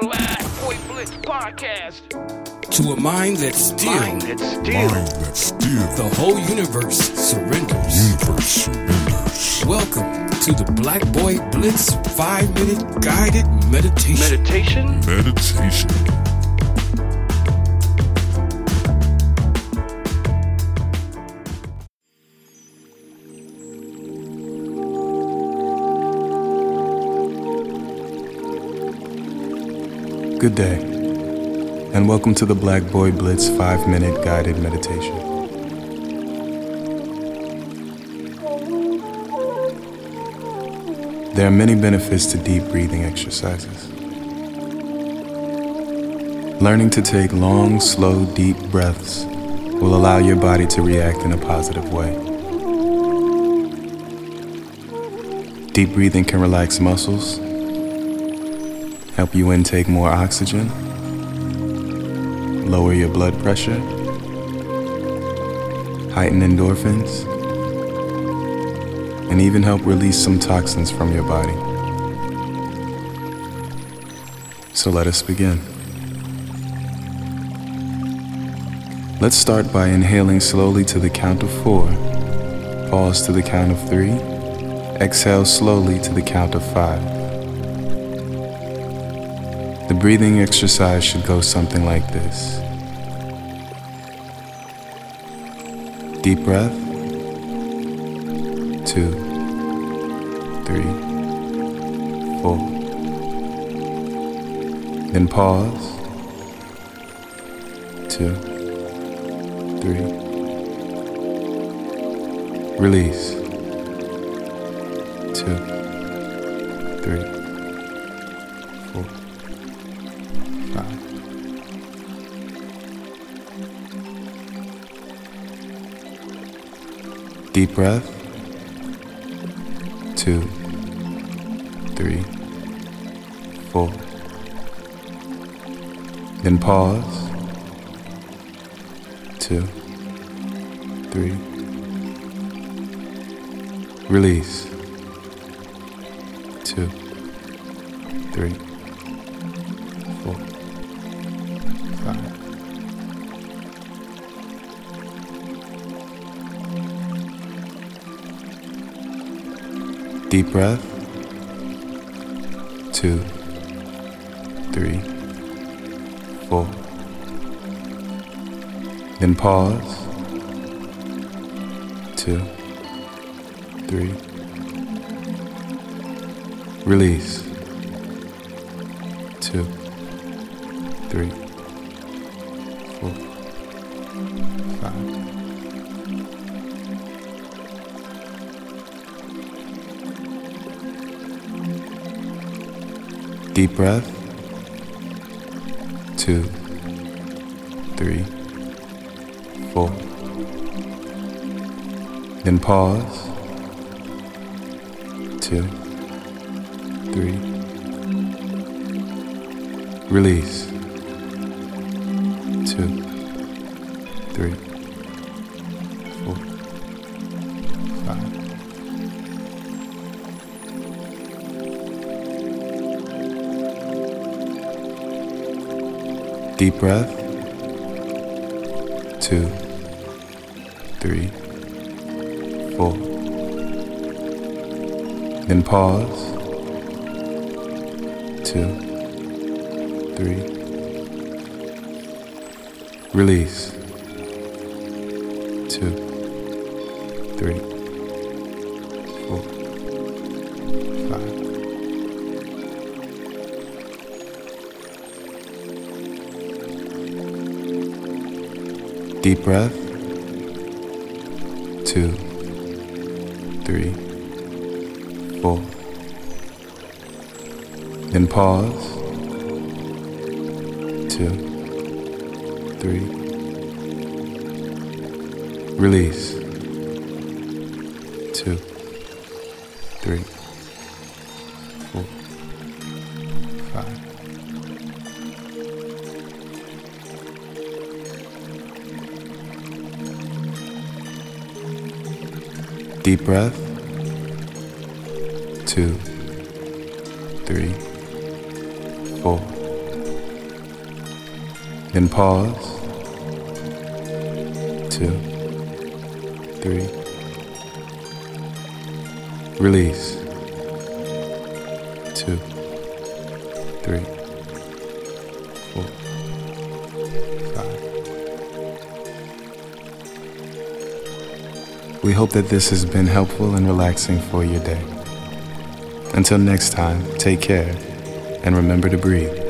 Black Boy Blitz podcast. To a mind that's still, Mind that's still. Mind that still the whole universe surrenders. universe surrenders. Welcome to the Black Boy Blitz 5 minute guided meditation. Meditation. Meditation. Good day, and welcome to the Black Boy Blitz 5 Minute Guided Meditation. There are many benefits to deep breathing exercises. Learning to take long, slow, deep breaths will allow your body to react in a positive way. Deep breathing can relax muscles help you intake more oxygen, lower your blood pressure, heighten endorphins, and even help release some toxins from your body. So let us begin. Let's start by inhaling slowly to the count of four, pause to the count of three, exhale slowly to the count of five. The breathing exercise should go something like this. Deep breath, two, three, four. Then pause, two, three. Release, two, three, Deep breath. Two, three, four. Then pause. Two, three. Release. Two, three, four five. Deep breath. Two, three, four. Then pause. Two, three. Release. Two, three four, five. Deep breath. Two, three, four. Then pause. Two, three. Release two, three, four, five. Deep breath. Two, three, four. Then pause. Two, three. Release. Two, three, Deep breath. Two, three, four. Then pause. Two, three. Release. Two, three, Deep breath. Two, three, four. Then pause. Two, three. Release. Two, three, We hope that this has been helpful and relaxing for your day. Until next time, take care and remember to breathe.